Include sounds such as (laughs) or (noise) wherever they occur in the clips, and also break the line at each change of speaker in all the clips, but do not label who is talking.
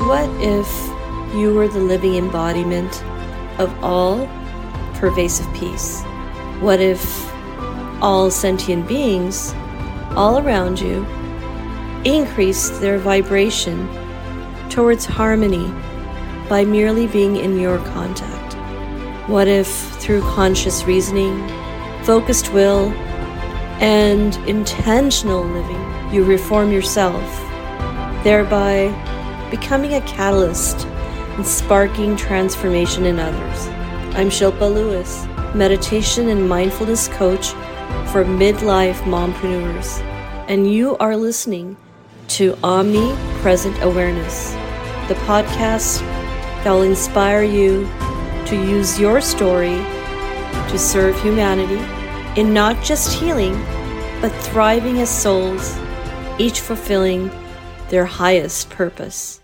What if you were the living embodiment of all pervasive peace? What if all sentient beings all around you increased their vibration towards harmony by merely being in your contact? What if through conscious reasoning, focused will, and intentional living, you reform yourself, thereby becoming a catalyst and sparking transformation in others? I'm Shilpa Lewis, meditation and mindfulness coach for midlife mompreneurs, and you are listening to Omnipresent Awareness, the podcast that will inspire you to use your story to serve humanity in not just healing, but thriving as souls, each fulfilling their highest purpose.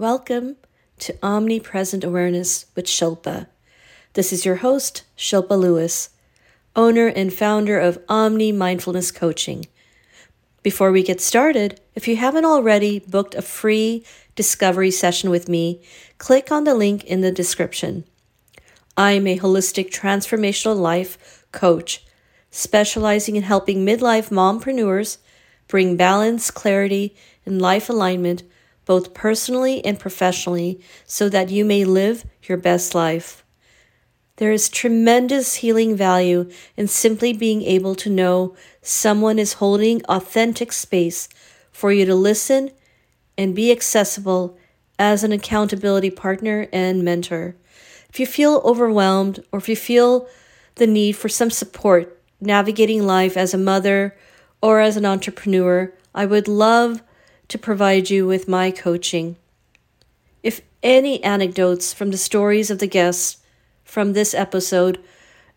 Welcome to Omnipresent Awareness with Shilpa. This is your host, Shilpa Lewis, owner and founder of Omni Mindfulness Coaching. Before we get started, if you haven't already booked a free discovery session with me, click on the link in the description. I'm a holistic transformational life coach specializing in helping midlife mompreneurs bring balance, clarity, and life alignment both personally and professionally so that you may live your best life. There is tremendous healing value in simply being able to know someone is holding authentic space for you to listen and be accessible as an accountability partner and mentor. If you feel overwhelmed or if you feel the need for some support navigating life as a mother or as an entrepreneur, I would love to provide you with my coaching. If any anecdotes from the stories of the guests from this episode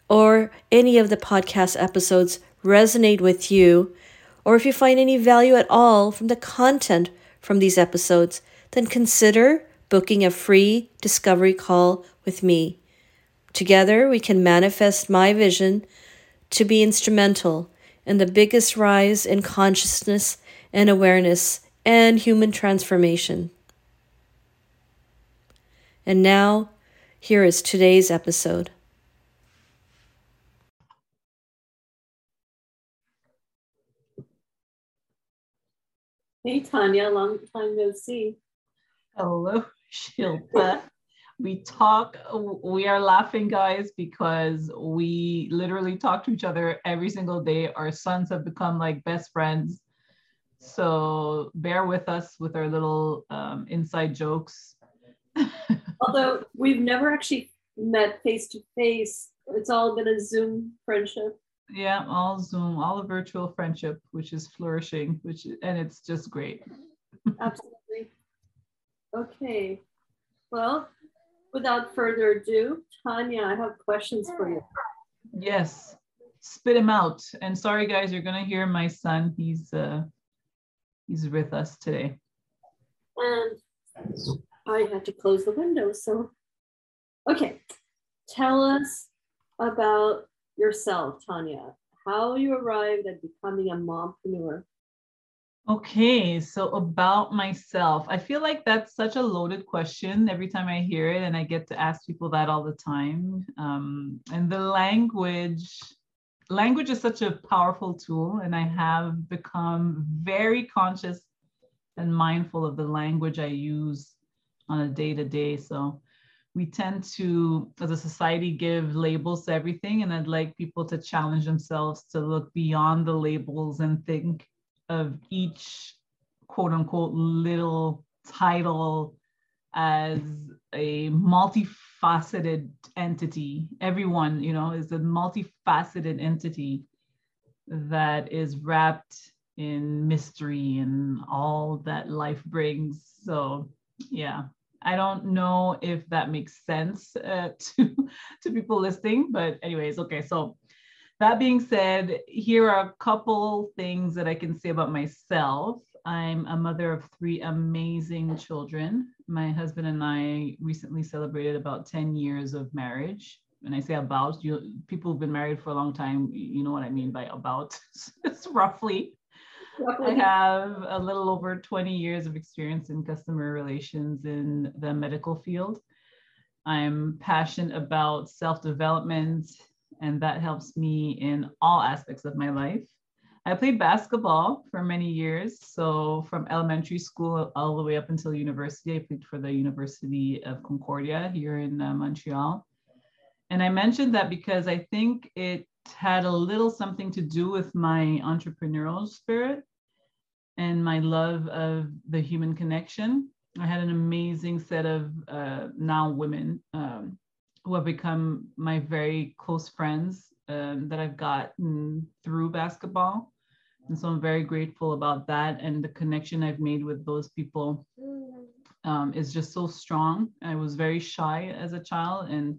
or any of the podcast episodes resonate with you, or if you find any value at all from the content from these episodes, then consider booking a free discovery call with me. Together, we can manifest my vision to be instrumental in the biggest rise in consciousness and awareness and human transformation. And now, here is today's episode. Hey, Tanya, long time no see.
Hello, (laughs) Shilpa. we talk, we are laughing, guys, because we literally talk to each other every single day. Our sons have become like best friends so bear with us with our little um, inside jokes. (laughs)
Although we've never actually met face to face, it's all been a Zoom friendship.
Yeah, all Zoom, all a virtual friendship, which is flourishing, which and it's just great.
Absolutely. Okay. Well, without further ado, Tanya, I have questions for you.
Yes, spit him out. And sorry, guys, you're gonna hear my son. He's uh, he's with us today.
And I had to close the window. So, okay, tell us about yourself, Tanya. How you arrived at becoming a mompreneur.
Okay, so about myself, I feel like that's such a loaded question every time I hear it, and I get to ask people that all the time. Um, and the language language is such a powerful tool, and I have become very conscious and mindful of the language I use on a day to day. So we tend to, as a society, give labels to everything. And I'd like people to challenge themselves to look beyond the labels and think of each quote unquote little title as a multifaceted entity. Everyone, you know, is a multifaceted entity that is wrapped in mystery and all that life brings. So, yeah, I don't know if that makes sense uh, (laughs) to to people listening, but anyways, okay. So, that being said, here are a couple things that I can say about myself. I'm a mother of three amazing children. My husband and I recently celebrated about 10 years of marriage. When I say about, you people who've been married for a long time, you know what I mean by about. (laughs) it's roughly. I have a little over 20 years of experience in customer relations in the medical field. I'm passionate about self development, and that helps me in all aspects of my life. I played basketball for many years. So, from elementary school all the way up until university, I played for the University of Concordia here in uh, Montreal. And I mentioned that because I think it had a little something to do with my entrepreneurial spirit and my love of the human connection. I had an amazing set of uh, now women um, who have become my very close friends um, that I've gotten through basketball. And so I'm very grateful about that. And the connection I've made with those people um, is just so strong. I was very shy as a child and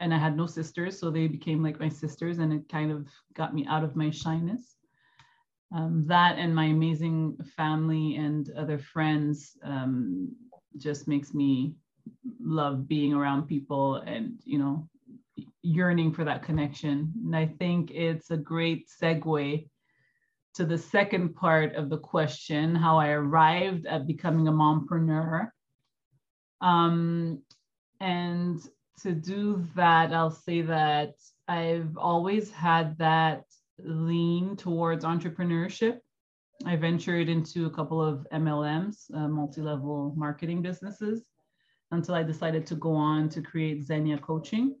and I had no sisters, so they became like my sisters, and it kind of got me out of my shyness. Um, that and my amazing family and other friends um, just makes me love being around people and you know yearning for that connection. And I think it's a great segue to the second part of the question, how I arrived at becoming a mompreneur. Um, and to do that, I'll say that I've always had that lean towards entrepreneurship. I ventured into a couple of MLMs, uh, multi level marketing businesses, until I decided to go on to create Zennya Coaching.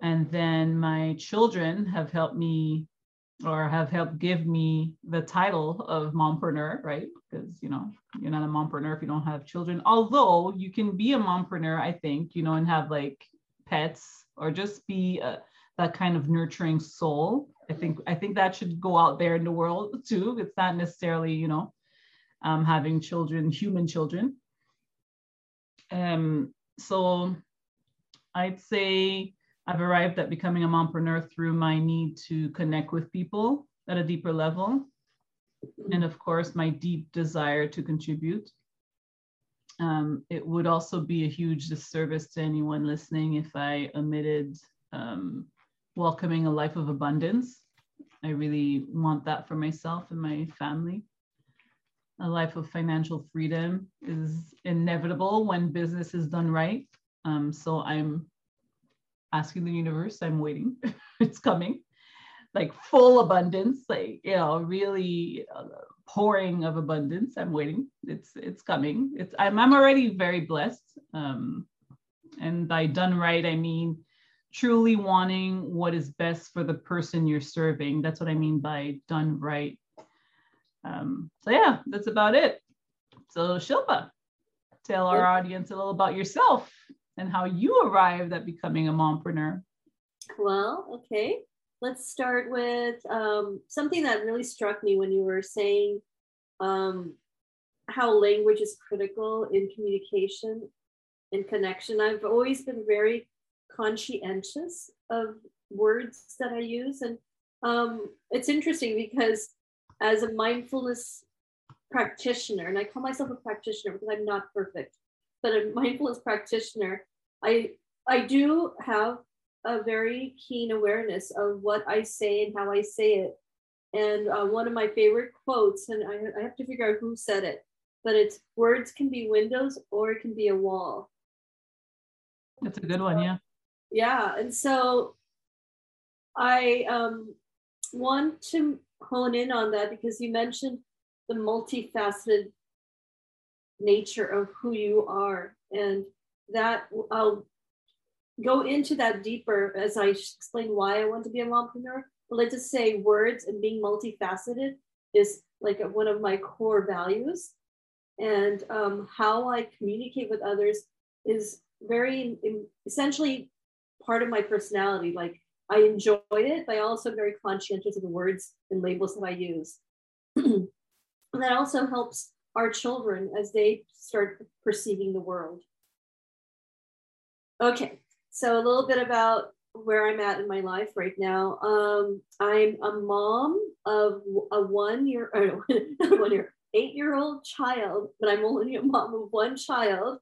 And then my children have helped me or have helped give me the title of mompreneur, right? Because you know you're not a mompreneur if you don't have children. Although you can be a mompreneur, I think, you know, and have like pets or just be a, that kind of nurturing soul. I think I think that should go out there in the world too. It's not necessarily you know um, having children, human children. Um, so I'd say I've arrived at becoming a mompreneur through my need to connect with people at a deeper level. And of course, my deep desire to contribute. Um, it would also be a huge disservice to anyone listening if I omitted um, welcoming a life of abundance. I really want that for myself and my family. A life of financial freedom is inevitable when business is done right. Um, so I'm asking the universe, I'm waiting, (laughs) it's coming. Like full abundance, like you know, really uh, pouring of abundance. I'm waiting. It's it's coming. It's I'm I'm already very blessed. Um, and by done right, I mean truly wanting what is best for the person you're serving. That's what I mean by done right. Um, so yeah, that's about it. So Shilpa, tell our audience a little about yourself and how you arrived at becoming a mompreneur.
Well, okay. Let's start with um, something that really struck me when you were saying um, how language is critical in communication and connection. I've always been very conscientious of words that I use. And um, it's interesting because as a mindfulness practitioner, and I call myself a practitioner because I'm not perfect, but a mindfulness practitioner, I I do have a very keen awareness of what I say and how I say it. And uh, one of my favorite quotes, and I, I have to figure out who said it, but it's words can be windows or it can be a wall.
That's a good one, yeah.
Yeah, and so I um, want to hone in on that because you mentioned the multifaceted nature of who you are and that I'll go into that deeper as I explain why I want to be a mompreneur. But let's just say words and being multifaceted is like one of my core values. And um, how I communicate with others is very essentially part of my personality. Like I enjoy it, but I also very conscientious of the words and labels that I use. (clears throat) and that also helps our children as they start perceiving the world. Okay, so a little bit about where I'm at in my life right now. Um, I'm a mom of a one year, (laughs) or one year, eight year old child, but I'm only a mom of one child.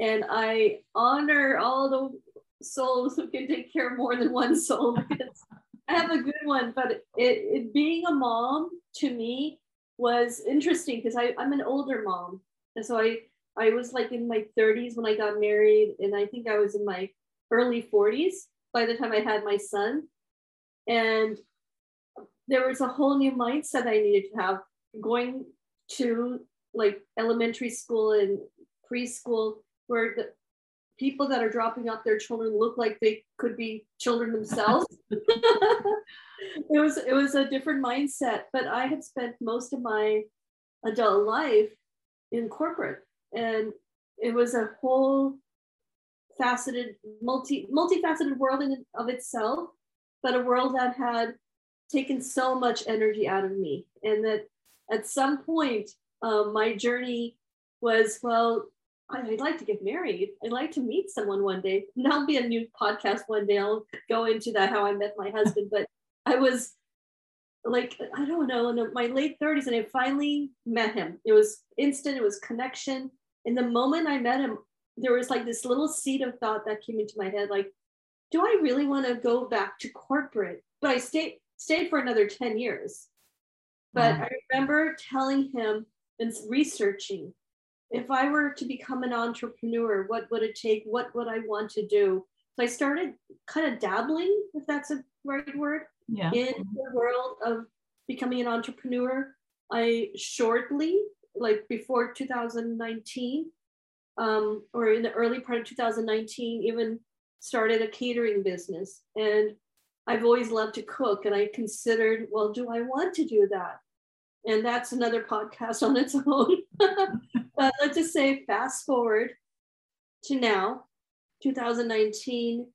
And I honor all the souls who can take care of more than one soul because (laughs) I have a good one. But it, it being a mom to me was interesting because I'm an older mom. And so I, I was like in my 30s when I got married, and I think I was in my early 40s by the time I had my son. And there was a whole new mindset I needed to have going to like elementary school and preschool where the people that are dropping off their children look like they could be children themselves. (laughs) (laughs) it was it was a different mindset, but I had spent most of my adult life in corporate and it was a whole faceted multi multifaceted world in of itself but a world that had taken so much energy out of me and that at some point um, my journey was well I'd like to get married. I'd like to meet someone one day. And that'll be a new podcast one day. I'll go into that how I met my husband. But I was like, I don't know, in my late 30s, and I finally met him. It was instant, it was connection. And the moment I met him, there was like this little seed of thought that came into my head, like, do I really want to go back to corporate? But I stayed stayed for another 10 years. But. I remember telling him and researching if I were to become an entrepreneur, what would it take? What would I want to do? So I started kind of dabbling, if that's a right word,
yeah.
in the world of becoming an entrepreneur. I shortly, like before 2019, um, or in the early part of 2019, even started a catering business. And I've always loved to cook, and I considered, well, do I want to do that? And that's another podcast on its (laughs) own. but let's just say, fast forward to now, 2019,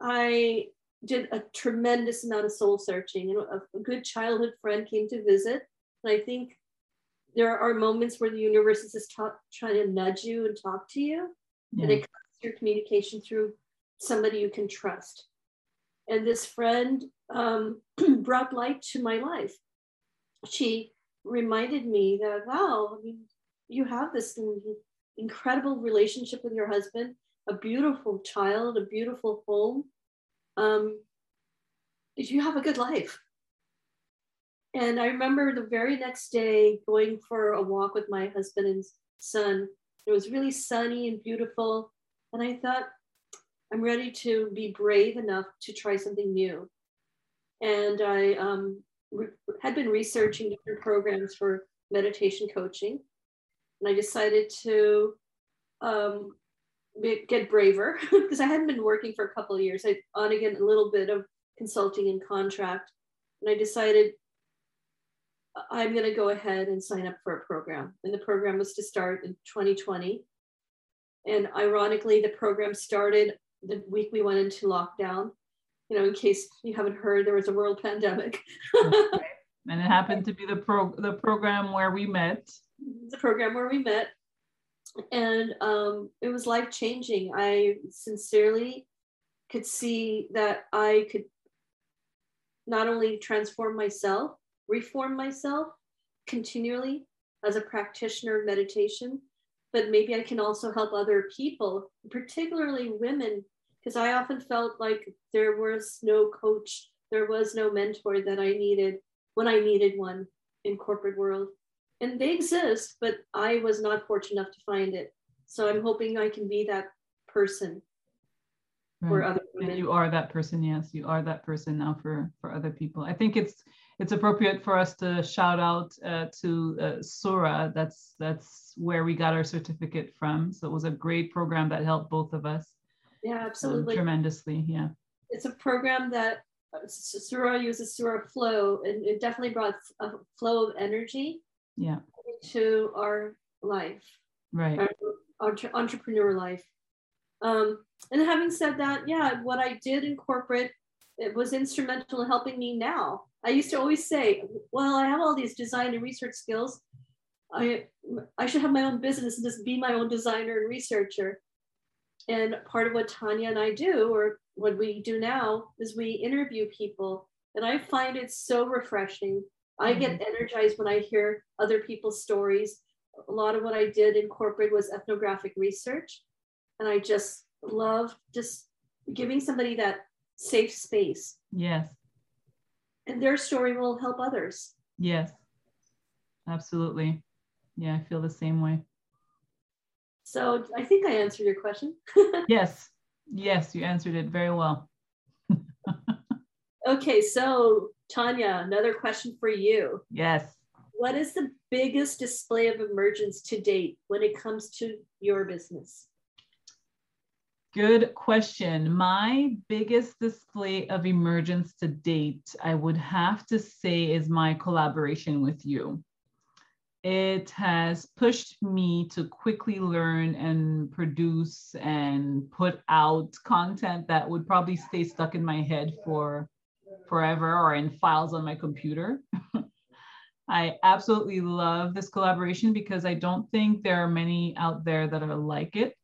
I did a tremendous amount of soul searching. And a, good childhood friend came to visit. And I think there are moments where the universe is just ta- trying to nudge you and talk to you. Yeah. And it comes through communication through somebody you can trust. And this friend um, (clears throat) brought light to my life. She reminded me that, wow, I mean, you have this incredible relationship with your husband, a beautiful child, a beautiful home. Um, you have a good life. And I remember the very next day going for a walk with my husband and son. It was really sunny and beautiful. And I thought, I'm ready to be brave enough to try something new. And I um, had been researching different programs for meditation coaching. And I decided to um, get braver (laughs) because I hadn't been working for a couple of years. I on again a little bit of consulting and contract. And I decided I'm going to go ahead and sign up for a program. And the program was to start in 2020. And ironically, the program started the week we went into lockdown. You know, in case you haven't heard, there was a world pandemic. (laughs)
and it happened to be the pro the program where we met.
The program where we met, and um, it was life changing. I sincerely could see that I could not only transform myself, reform myself continually as a practitioner of meditation, but maybe I can also help other people, particularly women, because I often felt like there was no coach, there was no mentor that I needed when I needed one in corporate world. And they exist, but I was not fortunate enough to find it. So I'm hoping I can be that person for other women.
And you are that person, yes, you are that person now for for other people. I think it's it's appropriate for us to shout out uh, to uh, Sura. That's that's where we got our certificate from. So it was a great program that helped both of us.
Yeah, absolutely.
Tremendously, yeah.
It's a program that uh, Sura uses Sura Flow, and it definitely brought a flow of energy.
Yeah.
To our life.
Right.
Our, our entrepreneur life. Um, and having said that, yeah, what I did in corporate, it was instrumental in helping me now. I used to always say, well, I have all these design and research skills. I, I should have my own business and just be my own designer and researcher. And part of what Tanya and I do, or what we do now, is we interview people. And I find it so refreshing. I get mm-hmm. energized when I hear other people's stories. A lot of what I did in corporate was ethnographic research. And I just love just giving somebody that safe space.
Yes.
And their story will help others.
Yes. absolutely. Yeah, I feel the same way.
So I think I answered your question. (laughs)
yes, yes, you answered it very well. (laughs)
okay, so Tanya, another question for you.
Yes.
What is the biggest display of emergence to date when it comes to your business?
Good question. My biggest display of emergence to date, I would have to say, is my collaboration with you. It has pushed me to quickly learn and produce and put out content that would probably stay stuck in my head for forever or in files on my computer. (laughs) I absolutely love this collaboration because I don't think there are many out there that are like it.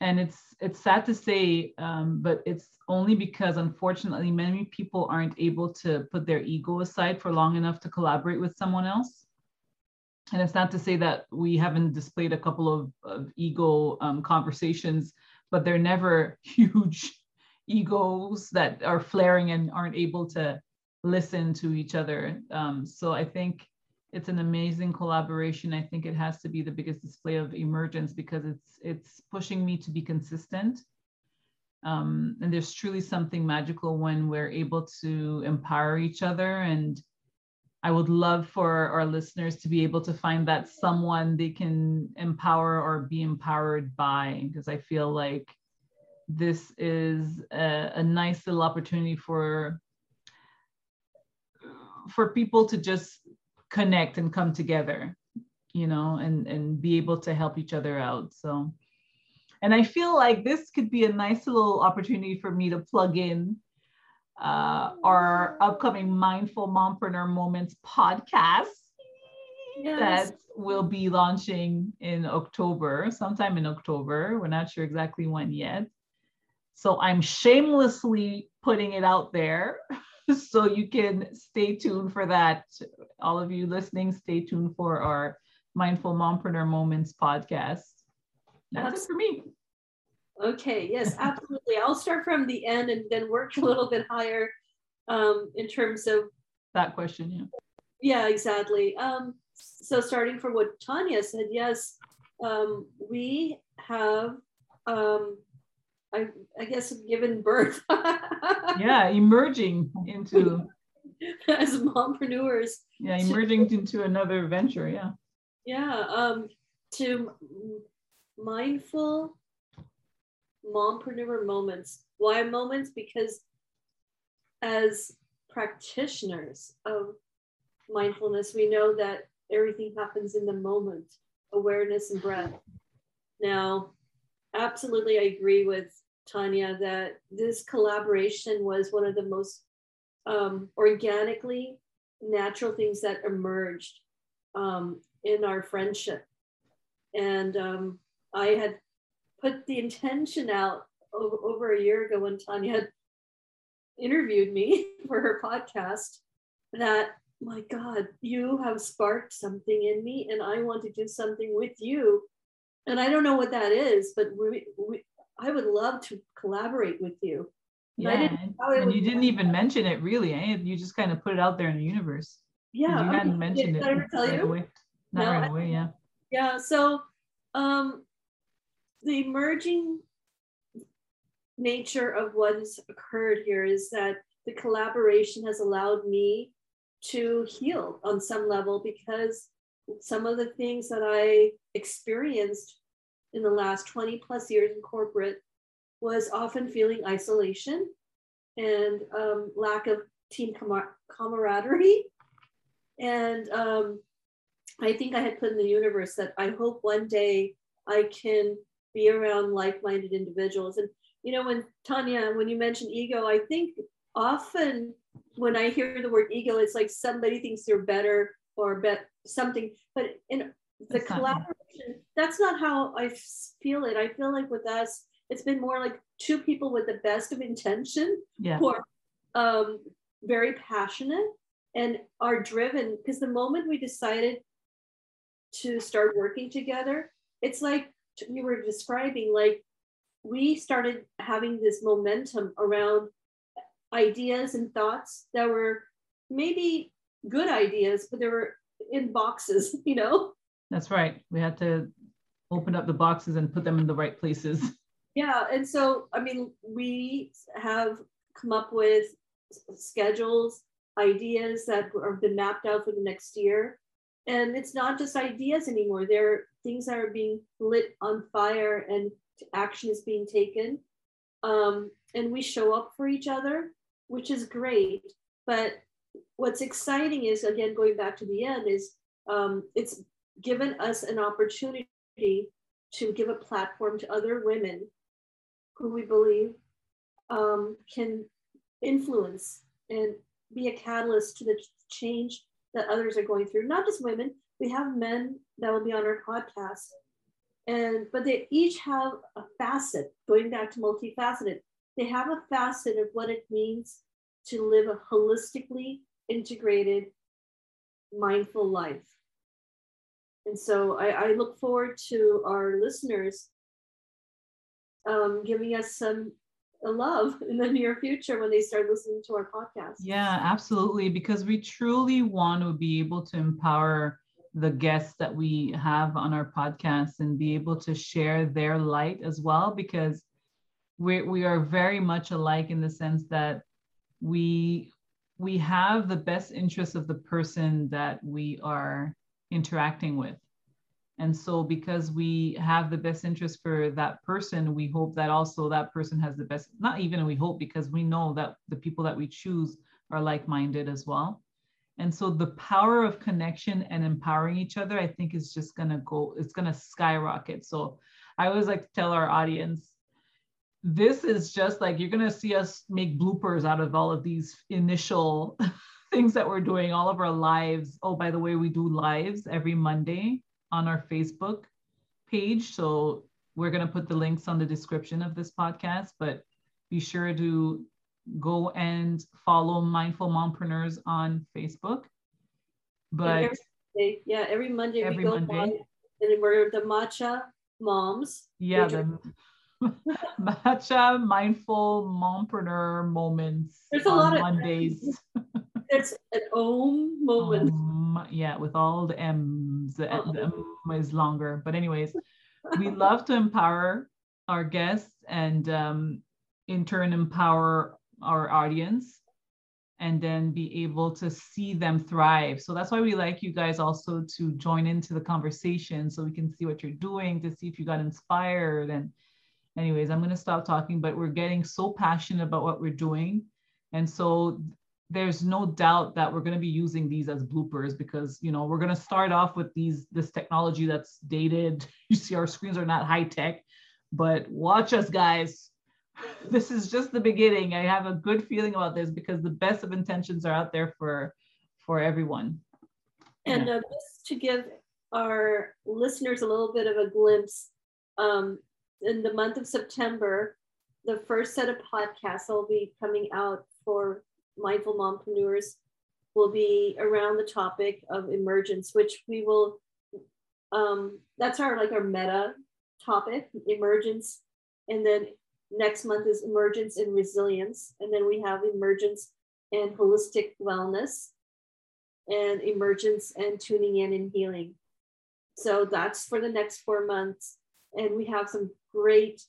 And it's it's sad to say, um, but it's only because unfortunately many people aren't able to put their ego aside for long enough to collaborate with someone else. And it's not to say that we haven't displayed a couple of, of ego um, conversations, but they're never (laughs) huge egos that are flaring and aren't able to listen to each other. Um, so I think it's an amazing collaboration. I think it has to be the biggest display of emergence because it's it's pushing me to be consistent. Um, and there's truly something magical when we're able to empower each other. And I would love for our listeners to be able to find that someone they can empower or be empowered by, because I feel like this is a, a nice little opportunity for for people to just connect and come together you know and and be able to help each other out so. And i feel like this could be a nice little opportunity for me to plug in uh, our upcoming mindful mompreneur moments podcast yes. that will be launching in october sometime in october we're not sure exactly when yet so I'm shamelessly putting it out there. (laughs) so you can stay tuned for that. All of you listening, stay tuned for our Mindful Mompreneur Moments podcast. That's it for me.
Okay, yes, absolutely. I'll start from the end and then work a little bit higher um, in terms of
that question. Yeah.
Yeah, exactly. Um, so starting from what Tanya said, yes, um, we have um, I, I guess given birth. (laughs)
yeah, emerging into (laughs)
as mompreneurs.
Yeah, emerging to, into another venture. Yeah.
Yeah. Um, to mindful mompreneur moments. Why moments? Because as practitioners of mindfulness, we know that everything happens in the moment, awareness and breath. Now, absolutely, I agree with Tanya, that this collaboration was one of the most um, organically natural things that emerged um, in our friendship. And um, I had put the intention out over, over a year ago when Tanya interviewed me (laughs) for her podcast that, my God, you have sparked something in me and I want to do something with you. And I don't know what that is, but we, we, I would love to collaborate with you.
Yeah, and you didn't even mention it really, eh? You just kind of put it out there in the universe.
Yeah,
you hadn't mentioned
did,
it.
Did I ever tell
right
you?
Away. Not no, right away, yeah.
Yeah, so um, the emerging nature of what has occurred here is that the collaboration has allowed me to heal on some level because some of the things that I experienced in the last 20 plus years in corporate was often feeling isolation and um, lack of team camar- camaraderie. And um, I think I had put in the universe that I hope one day I can be around like minded individuals. And, you know, when Tanya, when you mentioned ego, I think often when I hear the word ego, it's like somebody thinks they're better or bet something. But in the collaboration that's not how i feel it i feel like with us it's been more like two people with the best of intention
yeah.
who are um, very passionate and are driven because the moment we decided to start working together it's like you were describing like we started having this momentum around ideas and thoughts that were maybe good ideas but they were in boxes, (laughs) you know?
That's right. We had to open up the boxes and put them in the right places. (laughs)
Yeah. And so, I mean, we have come up with schedules, ideas that have been mapped out for the next year. And it's not just ideas anymore. There are things are being lit on fire and action is being taken. Um, and we show up for each other, which is great. But what's exciting is, again, going back to the end, is um, it's given us an opportunity to give a platform to other women who we believe um, can influence and be a catalyst to the change that others are going through. Not just women, we have men that will be on our podcast. And but they each have a facet, going back to multifaceted, they have a facet of what it means to live a holistically integrated, mindful life. And so I, I look forward to our listeners um, giving us some love in the near future when they start listening to our podcast.
Yeah, absolutely. Because we truly want to be able to empower the guests that we have on our podcast and be able to share their light as well. Because we, we are very much alike in the sense that we we have the best interest of the person that we are interacting with. And so, because we have the best interest for that person, we hope that also that person has the best, not even we hope, because we know that the people that we choose are like minded as well. And so, the power of connection and empowering each other, I think, is just going to go, it's going to skyrocket. So, I always like to tell our audience this is just like you're going to see us make bloopers out of all of these initial (laughs) things that we're doing, all of our lives. Oh, by the way, we do lives every Monday on our Facebook page. So we're going to put the links on the description of this podcast, but be sure to go and follow Mindful Mompreneurs on Facebook. But
every yeah, every Monday every we go Monday. on and we're the matcha moms.
Yeah, the (laughs) matcha mindful mompreneur moments
There's a lot Mondays. Of, there's an om moment.
Um, yeah, with all the M's. The, oh. the M is longer. But anyways, we love to empower our guests and um, in turn empower our audience and then be able to see them thrive. So that's why we like you guys also to join into the conversation so we can see what you're doing to see if you got inspired. And, anyways, I'm going to stop talking, but we're getting so passionate about what we're doing. And so there's no doubt that we're going to be using these as bloopers because you know we're going to start off with these this technology that's dated (laughs) you see our screens are not high tech but watch us guys (laughs) this is just the beginning i have a good feeling about this because the best of intentions are out there for for everyone
and yeah. uh, just to give our listeners a little bit of a glimpse um, in the month of september the first set of podcasts will be coming out for mindful mompreneurs will be around the topic of emergence, which we will, um, that's our like our meta topic, emergence. And then next month is emergence and resilience. And then we have emergence and holistic wellness and emergence and tuning in and healing. So that's for the next four months. And we have some great,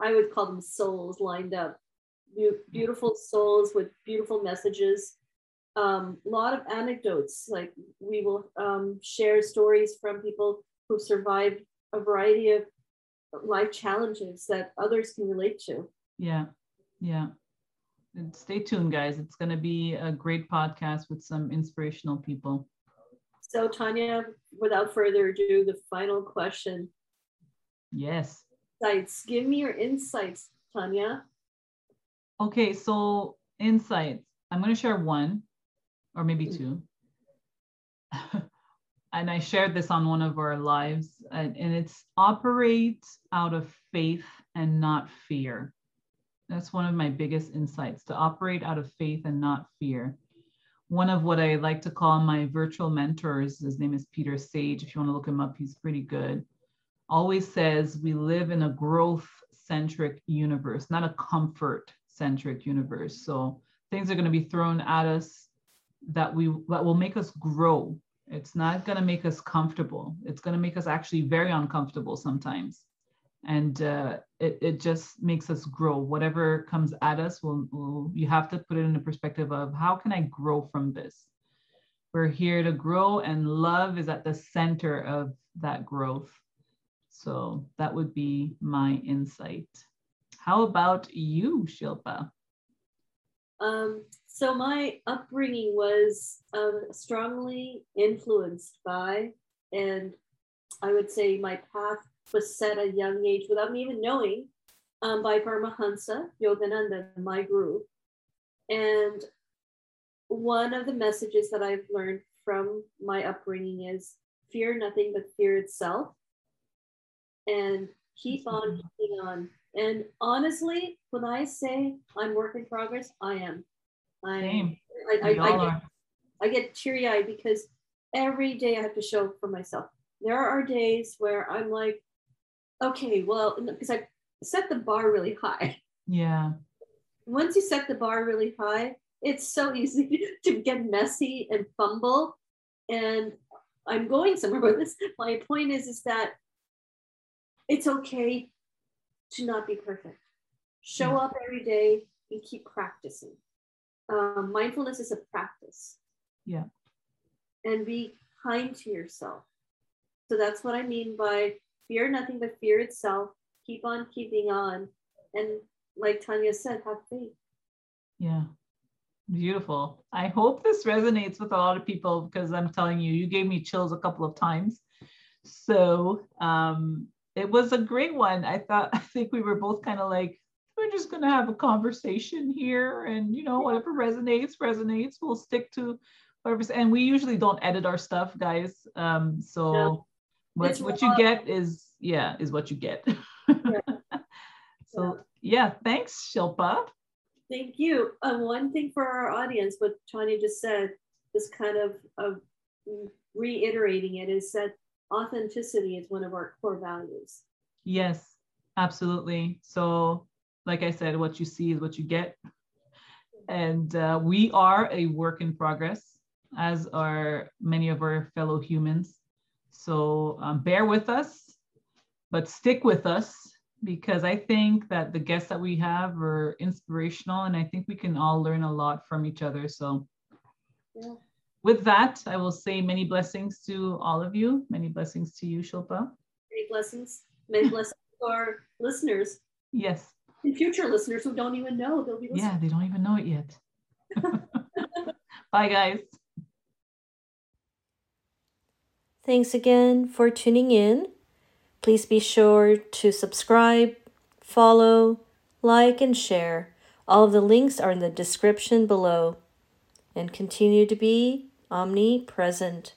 I would call them souls lined up beautiful souls with beautiful messages. A um, lot of anecdotes, like we will um, share stories from people who survived a variety of life challenges that others can relate to.
Yeah, yeah. And stay tuned, guys. It's going to be a great podcast with some inspirational people.
So, Tanya, without further ado, the final question.
Yes.
Insights. Give me your insights, Tanya,
Okay, so insights. I'm going to share one or maybe mm. two. (laughs) and I shared this on one of our lives, and, and it's operate out of faith and not fear. That's one of my biggest insights to operate out of faith and not fear. One of what I like to call my virtual mentors, his name is Peter Sage. If you want to look him up, he's pretty good. Always says we live in a growth centric universe, not a comfort centric universe. So things are going to be thrown at us that we that will make us grow It's not going to make us comfortable. It's going to make us actually very uncomfortable sometimes. And uh, it, it just makes us grow. Whatever comes at us, will will you have to put it in the perspective of how can I grow from this? We're here to grow, and love is at the center of that growth. So that would be my insight. How about you, Shilpa?
Um, so my upbringing was um, strongly influenced by, and I would say my path was set at a young age without me even knowing um, by Paramahansa Yogananda, my guru. And one of the messages that I've learned from my upbringing is fear nothing but fear itself and keep on keeping on. And honestly, when I say I'm work in progress, I am. I. I, I, I, get, I get teary eyed because every day I have to show for myself. There are days where I'm like, okay, well, because I set the bar really high.
Yeah.
Once you set the bar really high, it's so easy (laughs) to get messy and fumble. And I'm going somewhere (laughs) with this. My point is, is that it's okay to not be perfect. Show
Yeah.
up every day and keep practicing. Um, mindfulness is a practice.
Yeah.
And be kind to yourself. So that's what I mean by fear nothing but fear itself. Keep on keeping on. And like Tanya said, have faith.
Yeah. Beautiful. I hope this resonates with a lot of people because I'm telling you, you gave me chills a couple of times. So um, it was a great one. I thought, (laughs) I think we were both kind of like, we're just going to have a conversation here. And, you know, whatever resonates, resonates. We'll stick to whatever. And we usually don't edit our stuff, guys. Um, so
No.
what, what you get is, yeah, is what you get. (laughs) so, yeah, thanks, Shilpa.
Thank you. Uh, one thing for our audience, what Tanya just said, is kind of, of reiterating it, is that authenticity is one of our core values.
Yes, absolutely. So, like I said, what you see is what you get. And uh, we are a work in progress, as are many of our fellow humans. So, um, bear with us, but stick with us because I think that the guests that we have are inspirational and I think we can all learn a lot from each other. So,
Yeah.
with that, I will say many blessings to all of you. Many blessings to you, Shilpa.
Many blessings. Many blessings to our listeners
Yes.
And future listeners who don't even know they'll be listening.
Yeah, they don't even know it yet. (laughs) Bye, guys.
Thanks again for tuning in. Please be sure to subscribe, follow, like, and share. All of the links are in the description below. And continue to be omnipresent.